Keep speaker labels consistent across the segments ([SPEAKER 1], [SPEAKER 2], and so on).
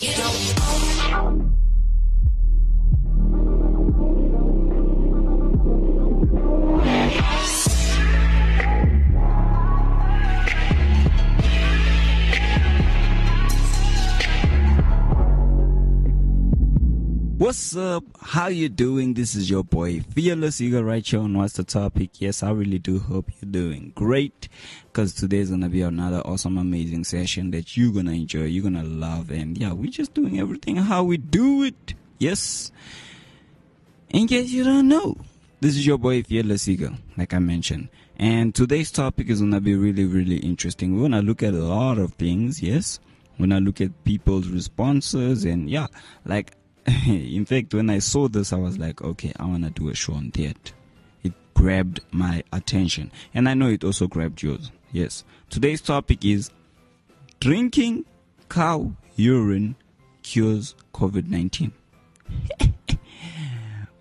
[SPEAKER 1] you don't own. What's up? How you doing? This is your boy Fearless Eagle right here on What's the Topic. Yes, I really do hope you're doing great because today's gonna be another awesome, amazing session that you're gonna enjoy, you're gonna love, and yeah, we're just doing everything how we do it. Yes. In case you don't know, this is your boy Fearless Eagle, like I mentioned. And today's topic is gonna be really, really interesting. We're gonna look at a lot of things, yes. We're gonna look at people's responses and yeah, like in fact, when I saw this, I was like, okay, I want to do a show on that. It grabbed my attention. And I know it also grabbed yours. Yes. Today's topic is drinking cow urine cures COVID 19.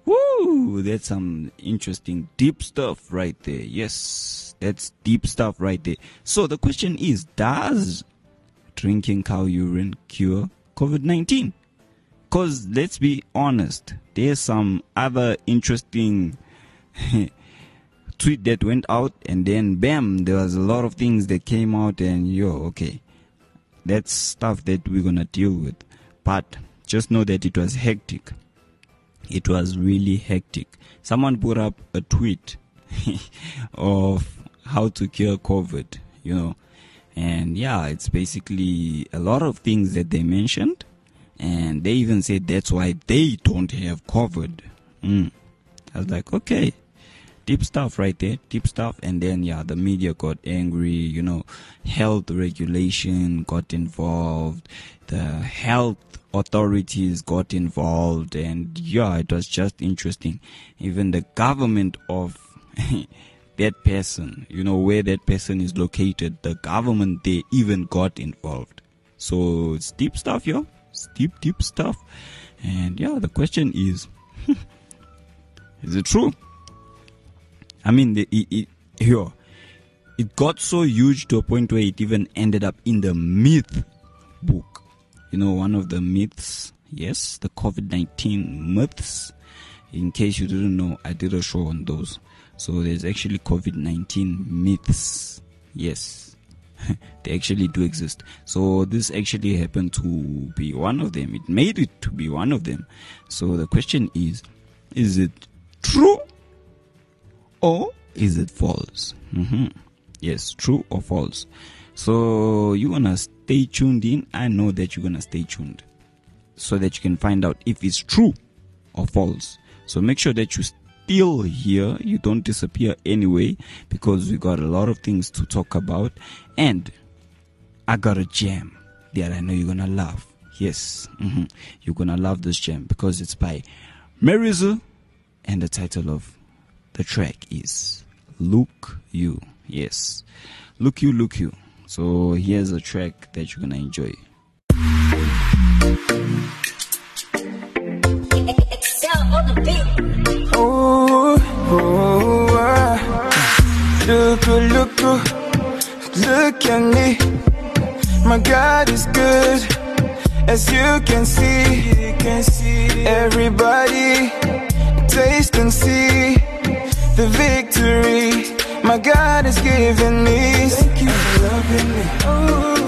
[SPEAKER 1] Woo! That's some interesting, deep stuff right there. Yes, that's deep stuff right there. So the question is Does drinking cow urine cure COVID 19? Because let's be honest, there's some other interesting tweet that went out, and then bam, there was a lot of things that came out, and yo, okay, that's stuff that we're gonna deal with. But just know that it was hectic. It was really hectic. Someone put up a tweet of how to cure COVID, you know, and yeah, it's basically a lot of things that they mentioned and they even said that's why they don't have COVID. Mm. I was like, okay, deep stuff right there, deep stuff. And then, yeah, the media got angry, you know, health regulation got involved, the health authorities got involved, and yeah, it was just interesting. Even the government of that person, you know, where that person is located, the government, they even got involved. So it's deep stuff, yo deep, deep stuff. And yeah, the question is, is it true? I mean, the, it, it, here, it got so huge to a point where it even ended up in the myth book. You know, one of the myths, yes, the COVID 19 myths. In case you didn't know, I did a show on those. So there's actually COVID 19 myths. Yes, they actually do exist. So this actually happened to be one of them. It made it to be one of them. So the question is, is it true or is it false? Mm-hmm. Yes, true or false. So you wanna stay tuned in. I know that you're gonna stay tuned so that you can find out if it's true or false. So make sure that you still here. You don't disappear anyway because we got a lot of things to talk about. And I got a gem that I know you're gonna love. Yes, mm-hmm. you're gonna love this gem because it's by Marizu, and the title of the track is Look You. Yes, Look You, Look You. So here's a track that you're gonna enjoy.
[SPEAKER 2] Look, look at me. My God is good, as you can see. You can see everybody taste and see the victory. My God has given me. Thank you for loving me.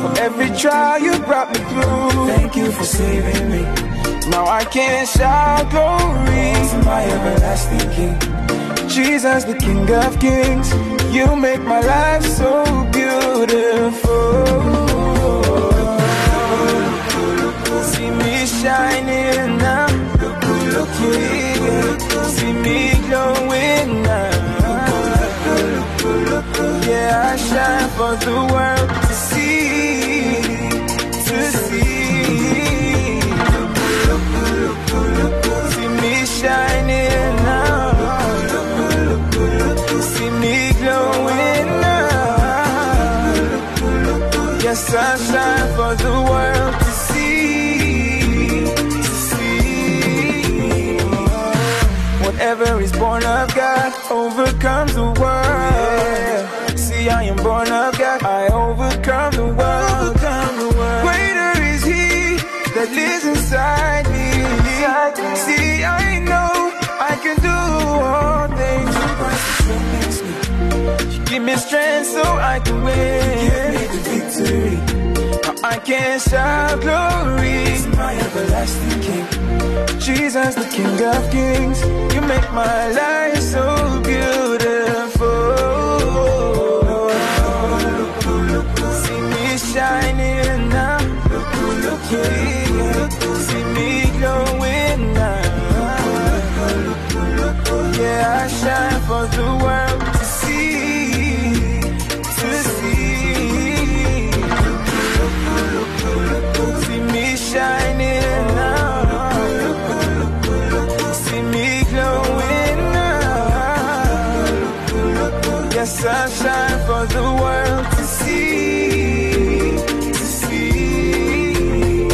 [SPEAKER 2] For every trial you brought me through. Thank you for saving me. Now I can shout glory to my everlasting King. Jesus, the King of Kings. You make my life so beautiful. See me shining now. See me glowing now. Yeah, I shine for the world sunshine for the world to see. To see. Whatever is born of God overcomes the world. See, I am born of God. I overcome the world. Greater is He that lives inside me. See, I know I can do all things. She gives me strength so I can win. I can't shout glory. He's my everlasting King. Jesus, the King of Kings. You make my life so beautiful. See me shining now. Yeah, see me glowing now. Yeah, I shine for the world Yes, I shine for the world to see, to see.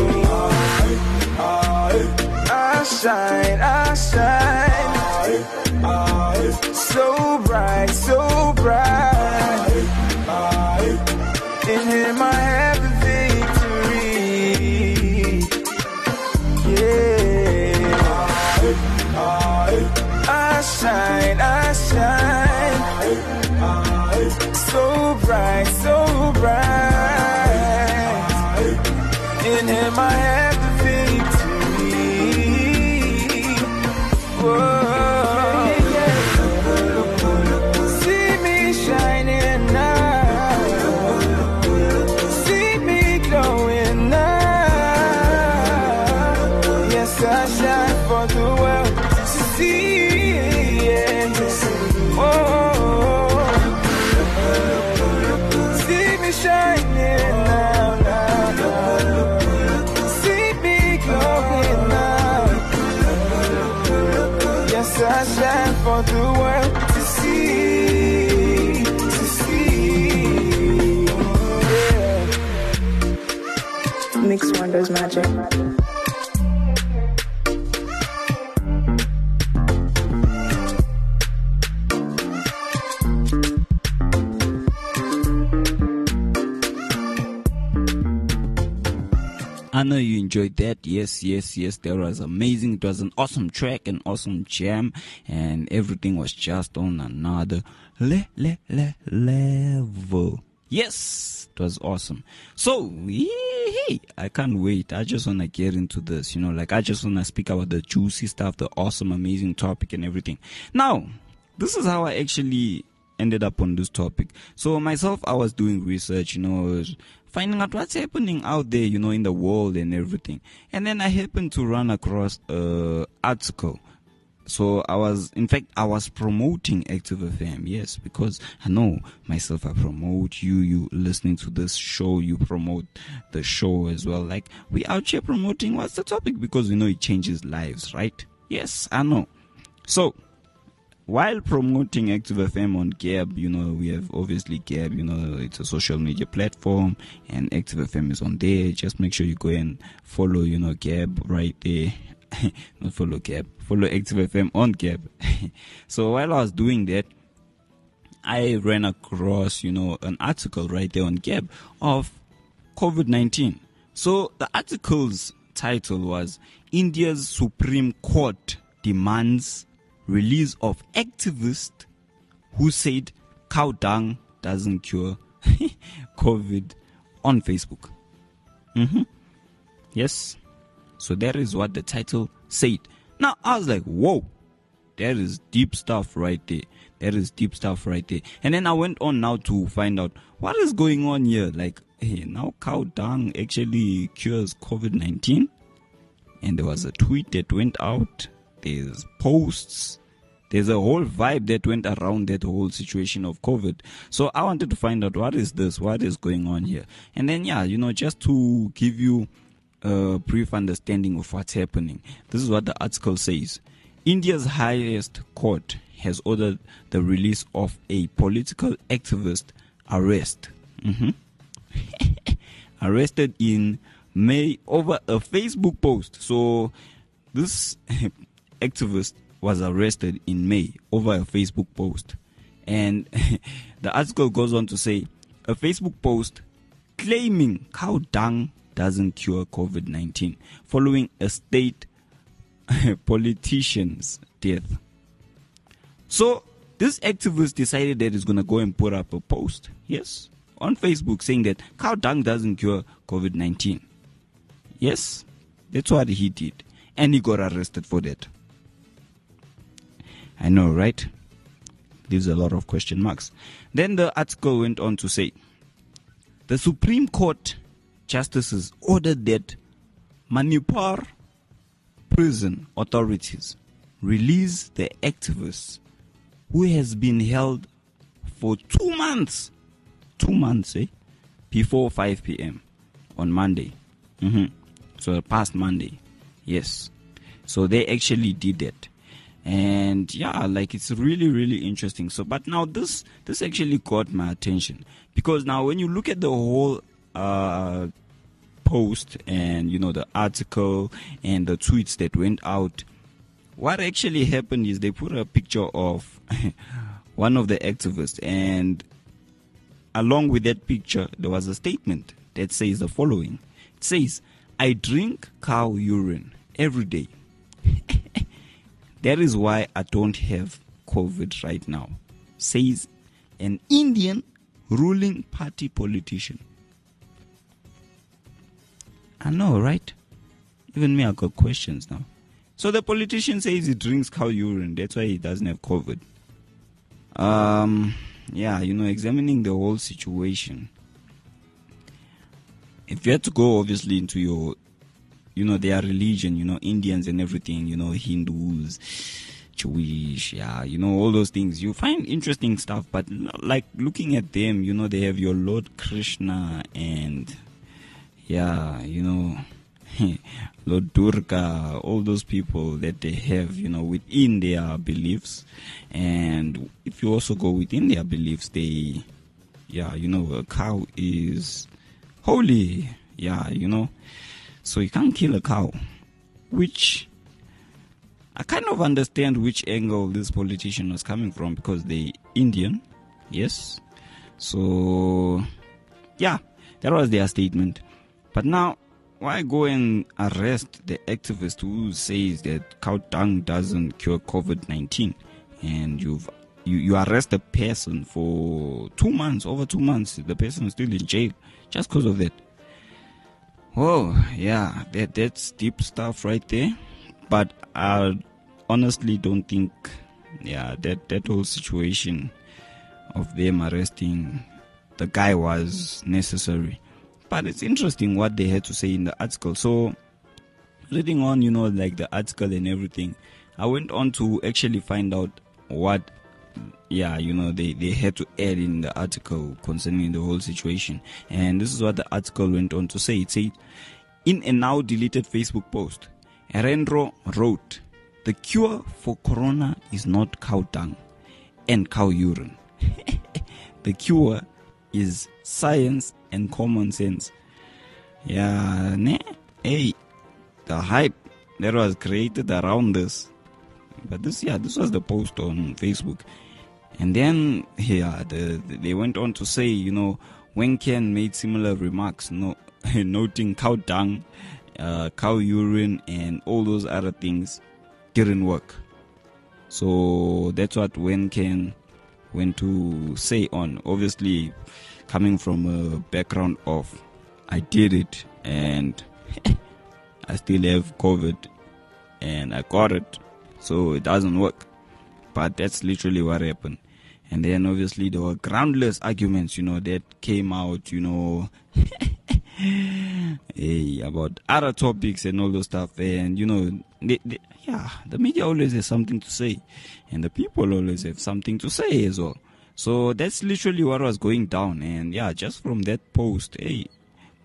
[SPEAKER 2] I shine, I shine. So bright, so bright. In Him I have the victory. Yeah. I shine, I for the world to see, to see. Yeah.
[SPEAKER 3] Mix Wonders Magic.
[SPEAKER 1] Enjoyed that. Yes, yes, yes. That was amazing. It was an awesome track, an awesome jam, and everything was just on another le le le level. Yes, it was awesome. So, hey, I can't wait. I just want to get into this, you know, like I just want to speak about the juicy stuff, the awesome, amazing topic and everything. Now, this is how I actually ended up on this topic. So myself, I was doing research, you know, finding out what's happening out there, you know, in the world and everything. And then I happened to run across a article. So I was, in fact, I was promoting Active FM, yes, because I know myself, I promote you, you listening to this show, you promote the show as well. Like, we out here promoting what's the topic because we know it changes lives, right? Yes, I know. So, while promoting Active FM on Gab, you know, we have obviously Gab, you know, it's a social media platform and Active FM is on there. Just make sure you go and follow, you know, Gab right there. Not follow Gab, follow Active FM on Gab. so while I was doing that, I ran across, you know, an article right there on Gab of COVID 19. So the article's title was India's Supreme Court demands release of activist who said cow dung doesn't cure COVID on Facebook. hmm Yes. So that is what the title said. Now I was like, whoa, that is deep stuff right there. That is deep stuff right there. And then I went on now to find out what is going on here. Like, hey, now cow dung actually cures COVID 19. And there was a tweet that went out. There's posts. There's a whole vibe that went around that whole situation of COVID. So I wanted to find out what is this? What is going on here? And then, yeah, you know, just to give you a brief understanding of what's happening. This is what the article says. India's highest court has ordered the release of a political activist arrest. Mhm. Arrested in May over a Facebook post. So this activist was arrested in May over a Facebook post. And the article goes on to say a Facebook post claiming cow dung doesn't cure COVID 19 following a state politician's death. So, this activist decided that he's going to go and put up a post. Yes. on Facebook saying that cow dung doesn't cure COVID 19. Yes, that's what he did. And he got arrested for that. I know, right? Leaves a lot of question marks. Then the article went on to say the Supreme Court justices ordered that Manipur prison authorities release the activist who has been held for two months, two months, eh, before 5 p.m. on Monday. hmm So past Monday, yes. So they actually did that, and yeah, like it's really really interesting. So, but now this this actually caught my attention. Because now when you look at the whole uh post and you know the article and the tweets that went out what actually happened is they put a picture of one of the activists. And along with that picture there was a statement that says the following. It says i drink cow urine every day that is why i don't have covid right now says an indian ruling party politician I know, right? Even me, I got questions now. So the politician says he drinks cow urine. That's why he doesn't have COVID. Um, yeah, you know, examining the whole situation. If you had to go, obviously, into your, you know, their religion, you know, Indians and everything, you know, Hindus, Jewish, yeah, you know, all those things, you find interesting stuff. But like looking at them, you know, they have your Lord Krishna and yeah, you know, Lord Durga, all those people that they have, you know, within their beliefs. And if you also go within their beliefs, they, yeah, you know, a cow is holy. Yeah, you know, so you can't kill a cow, which I kind of understand which angle this politician was coming from because they Indian, yes. So, yeah, that was their statement. But now, why go and arrest the activist who says that cow dung doesn't cure COVID 19 and you've you, you arrest a person for two months, over two months, the person is still in jail just because of that. Oh, yeah, that that's deep stuff right there. But I honestly don't think, yeah, that that whole situation of them arresting the guy was necessary. But it's interesting what they had to say in the article. So, reading on, you know, like the article and everything, I went on to actually find out what, yeah, you know, they, they had to add in the article concerning the whole situation. And this is what the article went on to say. It said, in a now deleted Facebook post, Erendro wrote, the cure for corona is not cow dung and cow urine. the cure is science and common sense. Yeah, ne? Hey, the hype that was created around this. But this, yeah, this was the post on Facebook. And then, yeah, the, the, they went on to say, you know, Wangkhem made similar remarks, no, noting cow dung, uh, cow urine, and all those other things didn't work. So that's what Wangkhem went to say on. Obviously, coming from a background of I did it and I still have COVID and I got it, so it doesn't work. But that's literally what happened. And then obviously there were groundless arguments, you know, that came out, you know, hey, about other topics and all those stuff. And, you know, they, they, yeah, the media always has something to say. And the people always have something to say as well. So that's literally what was going down. And yeah, just from that post, hey,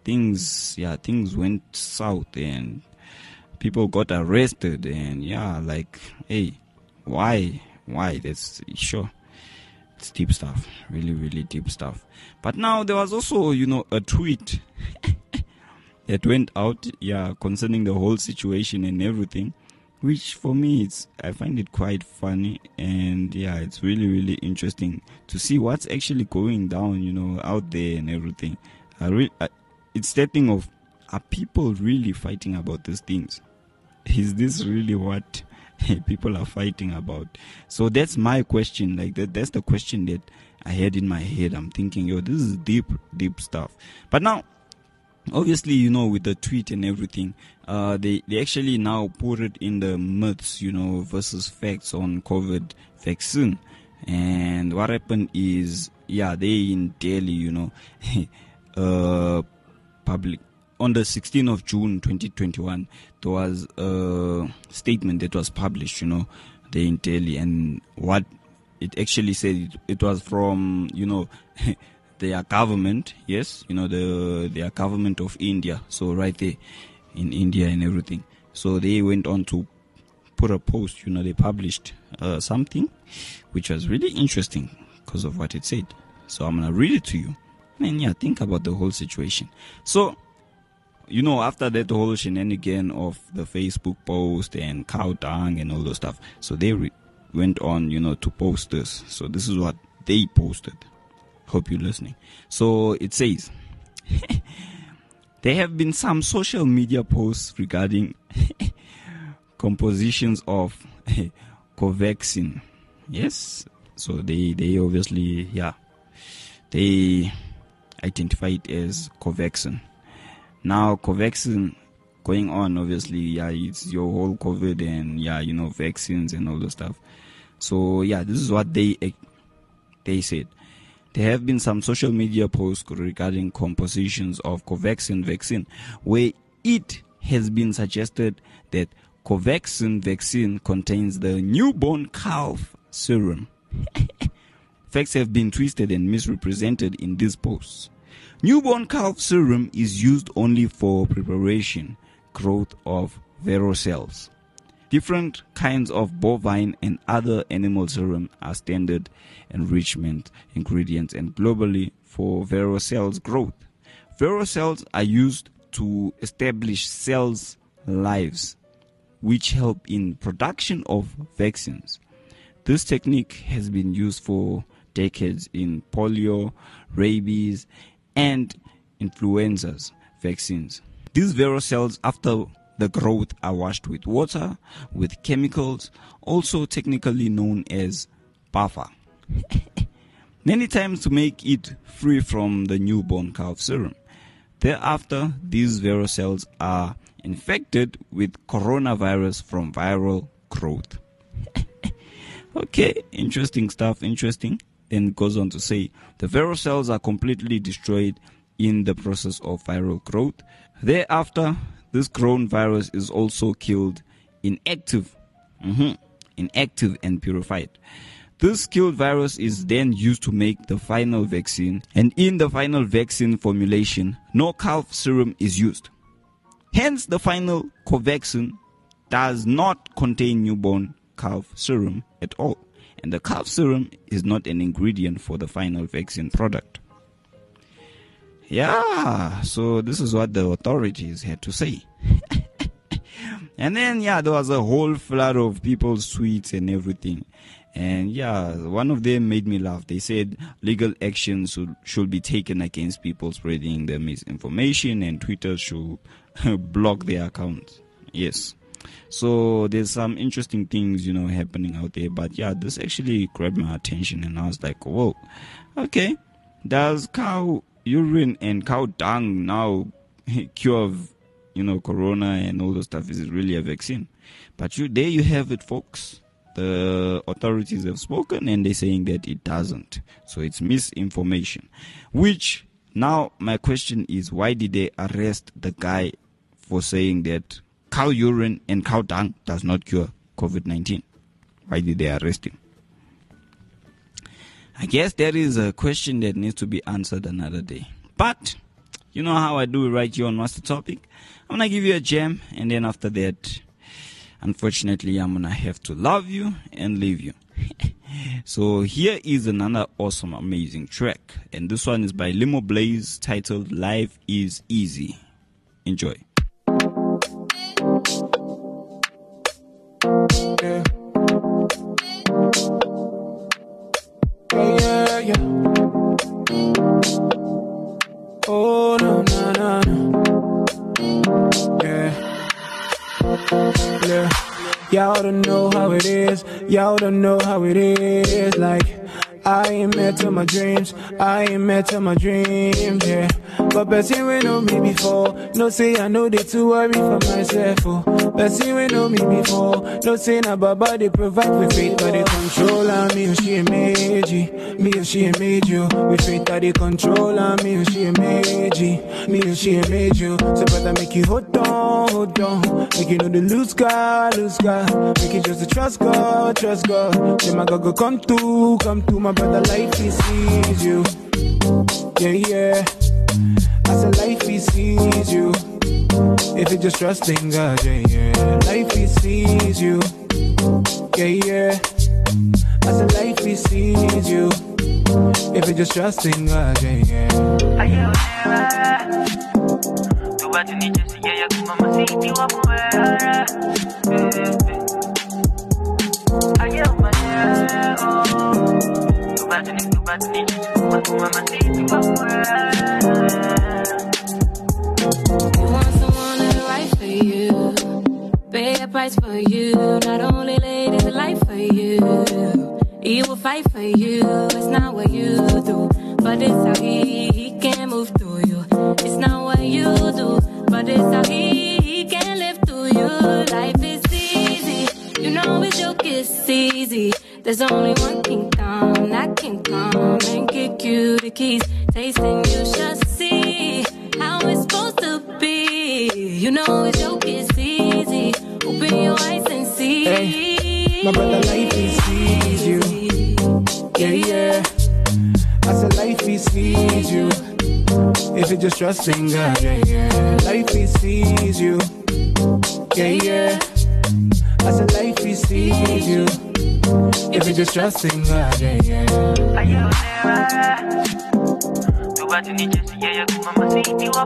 [SPEAKER 1] things, yeah, things went south and people got arrested. And yeah, like, hey, why? Why? That's sure. It's deep stuff. Really, really deep stuff. But now there was also, you know, a tweet that went out, yeah, concerning the whole situation and everything which for me it's i find it quite funny and yeah it's really really interesting to see what's actually going down you know out there and everything i really it's that thing of are people really fighting about these things is this really what people are fighting about. So that's my question. Like that, that's the question that I had in my head. I'm thinking, yo, this is deep, deep stuff. But now, obviously, you know, with the tweet and everything, uh, they, they actually now put it in the myths, you know, versus facts on COVID vaccine. And what happened is, yeah, they in Delhi, you know, uh, public on the 16th of June 2021, there was a statement that was published, you know, the in and what it actually said, it, it was from, you know, their government, yes, you know, the their government of India, so right there in India and everything. So they went on to put a post, you know, they published uh, something which was really interesting because of what it said. So I'm gonna read it to you. And yeah, think about the whole situation. So you know, after that whole shenanigan of the Facebook post and cow dung and all those stuff, so they re- went on, you know, to post this. So this is what they posted. Hope you're listening. So it says, there have been some social media posts regarding compositions of Covaxin. Yes. So they, they obviously, yeah, they identify it as Covaxin. Now, Covaxin going on, obviously, yeah, it's your whole COVID and yeah, you know, vaccines and all the stuff. So yeah, this is what they eh, they said. There have been some social media posts regarding compositions of Covaxin vaccine, where it has been suggested that Covaxin vaccine contains the newborn calf serum. Facts have been twisted and misrepresented in these posts. Newborn calf serum is used only for preparation, growth of vero cells. Different kinds of bovine and other animal serum are standard enrichment ingredients and globally for vero cells growth. Vero cells are used to establish cells' lives, which help in production of vaccines. This technique has been used for decades in polio, rabies, and influenzas vaccines. These vero cells, after the growth, are washed with water, with chemicals, also technically known as buffer. Many times to make it free from the newborn calf serum. Thereafter, these vero cells are infected with coronavirus from viral growth. okay, interesting stuff, interesting then goes on to say the vero cells are completely destroyed in the process of viral growth. Thereafter, this grown virus is also killed inactive, mm-hmm, inactive and purified. This killed virus is then used to make the final vaccine, and in the final vaccine formulation, no calf serum is used. Hence, the final Covaxin does not contain newborn calf serum at all and the calf serum is not an ingredient for the final vaccine product. Yeah, so this is what the authorities had to say. and then, yeah, there was a whole flood of people's tweets and everything. And yeah, one of them made me laugh. They said legal action should, should be taken against people spreading the misinformation and Twitter should block their accounts. Yes. So there's some interesting things, you know, happening out there. But yeah, this actually grabbed my attention and I was like, whoa, okay. Does cow urine and cow dung now cure, you know, corona and all those stuff? Is it really a vaccine? But you, there you have it, folks. The authorities have spoken and they're saying that it doesn't. So it's misinformation. Which now my question is, why did they arrest the guy for saying that cow urine and cow dung does not cure COVID 19. Why did they arrest him? I guess there is a question that needs to be answered another day. But you know how I do right here on the Topic? I'm gonna give you a gem, and then after that, unfortunately, I'm gonna have to love you and leave you. so here is another awesome, amazing track, and this one is by Limo Blaze titled Life is Easy. Enjoy.
[SPEAKER 2] Y'all don't know how it is. Y'all don't know how it is. Like, I ain't met to my dreams. I ain't met to my dreams, yeah. But Bessie we know me before. No say I know they too worry for myself, oh. Bessie we know me before. No say na baba they provide with faith, but they control on me. And she a meji, me and she made you. Oh. With faith that they control on me. And she a meji, me and she made you. So better make you hold on, hold on. Make you know the lose God, lose God. Make you just to trust God, trust God. Say my God go come through, come through. My brother life he sees you. Yeah, yeah. As a life he sees you. If you just trust in God, yeah, yeah. Life he sees you. Yeah, yeah. As a life he sees you. If you just trust in God, yeah, yeah.
[SPEAKER 3] Aye, onera. Tu bate ni jesi ya ya kuma masiti wa muera. Aye, onera. Oh. Tu ni, tu bate ni jesi kuma kuma masiti wa muera.
[SPEAKER 4] You want someone to write for you, pay a price for you. Not only lay his life for you, he will fight for you. It's not what you do, but it's how he, he can move through you. It's not what you do, but it's how he, he can live through you. Life is easy, you know his joke is easy. There's only one kingdom that can come and kick you the keys. Tasting you shall see how it's supposed to be. You know his joke is easy. Open your eyes and see.
[SPEAKER 2] Hey, my brother life sees you. Yeah, yeah. As a life sees you. If you just trusting God, yeah, yeah. Life he sees you. Yeah, yeah. As a life he sees you. If you just trusting God, yeah, yeah.
[SPEAKER 3] Aye, onera. Tu bate ni jesi ya ya kuma masiti wa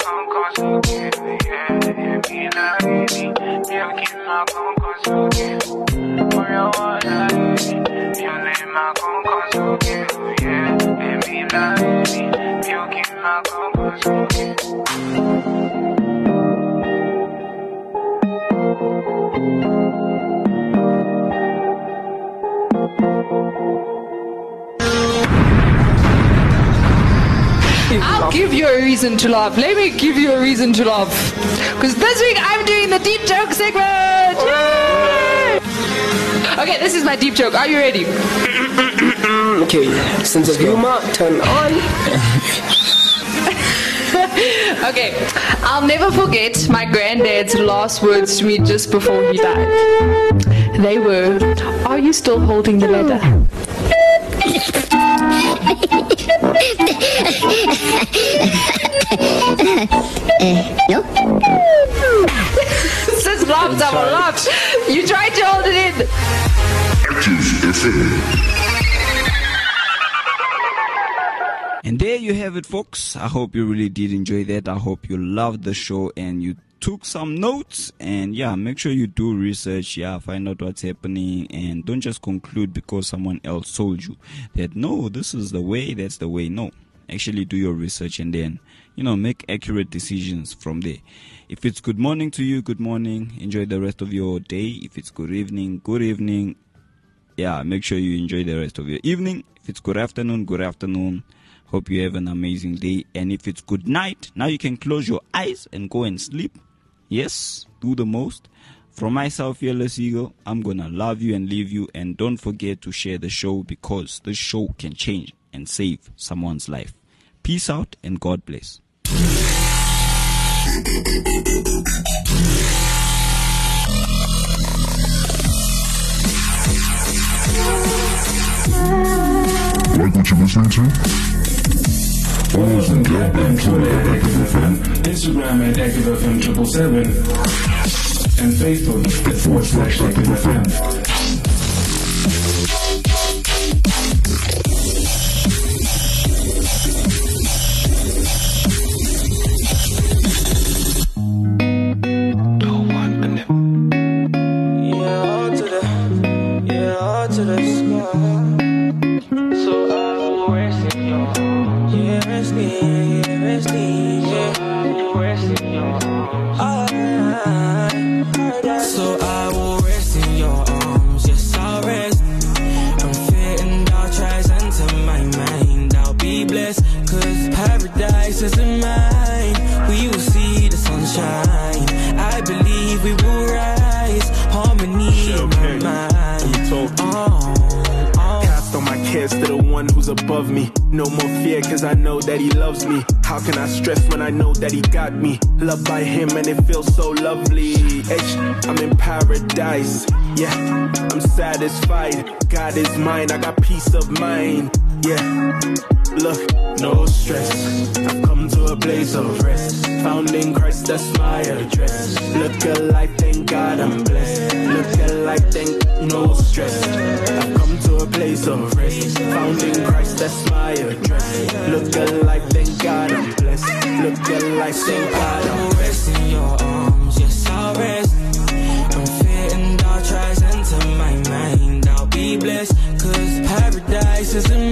[SPEAKER 3] wa muera.
[SPEAKER 5] I'll reason to laugh. Let me give you a reason to laugh. Because this week I'm doing the deep joke segment. Yay! Okay, this is my deep joke. Are you ready?
[SPEAKER 6] Okay, sense of humor, turn on.
[SPEAKER 5] Okay, I'll never forget my granddad's last words to me just before he died. They were, Are you still holding the ladder? Sis laughed, someone laughed. You tried to hold it in.
[SPEAKER 1] And there you have it, folks. I hope you really did enjoy that. I hope you loved the show and you took some notes. And yeah, make sure you do research. Yeah, find out what's happening and don't just conclude because someone else told you that no, this is the way, that's the way. No, actually do your research and then, you know, make accurate decisions from there. If it's good morning to you, good morning. Enjoy the rest of your day. If it's good evening, good evening. Yeah, make sure you enjoy the rest of your evening. If it's good afternoon, good afternoon. Hope you have an amazing day. And if it's good night, now you can close your eyes and go and sleep. Yes, do the most. From myself, Fearless Eagle, I'm gonna love you and leave you. And don't forget to share the show because this show can change and save someone's life. Peace out and God bless.
[SPEAKER 7] Like what you're listening to? Follow us on Jump and Twitter at Active FM
[SPEAKER 8] Instagram at ActiveFM777 and Facebook at forward slash ActiveFM.
[SPEAKER 2] one
[SPEAKER 9] above me. No more fear, cause I know that he loves me. How can I stress when I know that he got me? Loved by him and it feels so lovely. H, I'm in paradise. Yeah, I'm satisfied. God is mine, I got peace of mind. Yeah, look, no stress. I've come to a place of rest. Found in Christ, that's my address. Look alive, thank God I'm blessed. Look alive, thank no stress. Place of rest. Found in Christ, that's my address. Look alive, thank God I'm blessed. Look alive, thank God I'm
[SPEAKER 10] rest in your arms, yes I'll rest. When fear and doubt tries into my mind, I'll be blessed. Cause paradise isn't mine.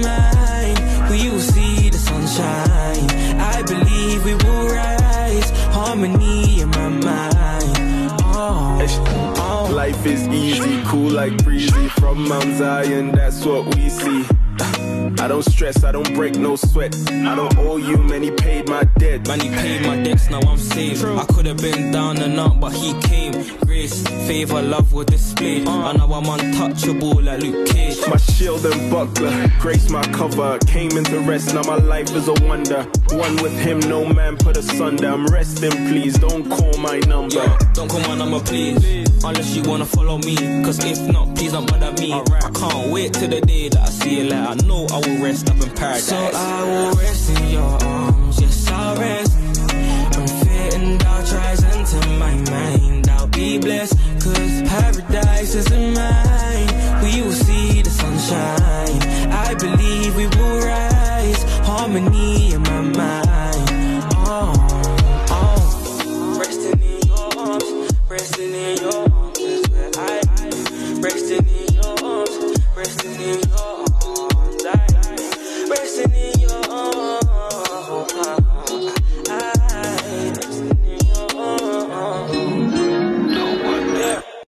[SPEAKER 9] Mount Zion, that's what we see. I don't stress, I don't break no sweat. I don't owe you, man, he paid my debt.
[SPEAKER 10] Man, he paid my debts, now I'm saved. I could have been down and out, but he came. Grace, favor, love were displayed. And uh. now I'm untouchable like Luke Cage.
[SPEAKER 9] My shield and buckler, grace my cover. Came into rest, now my life is a wonder. One with him, no man put asunder. I'm resting, please, don't call my number.
[SPEAKER 10] Yo, don't call my number, please. Unless you wanna follow me. Cause if not, please don't bother me. I can't wait till the day that I see you like I know I will rest up in paradise. So I will rest in your arms, yes I'll rest. When fear and doubt tries into my mind, be blessed. Cause paradise isn't mine.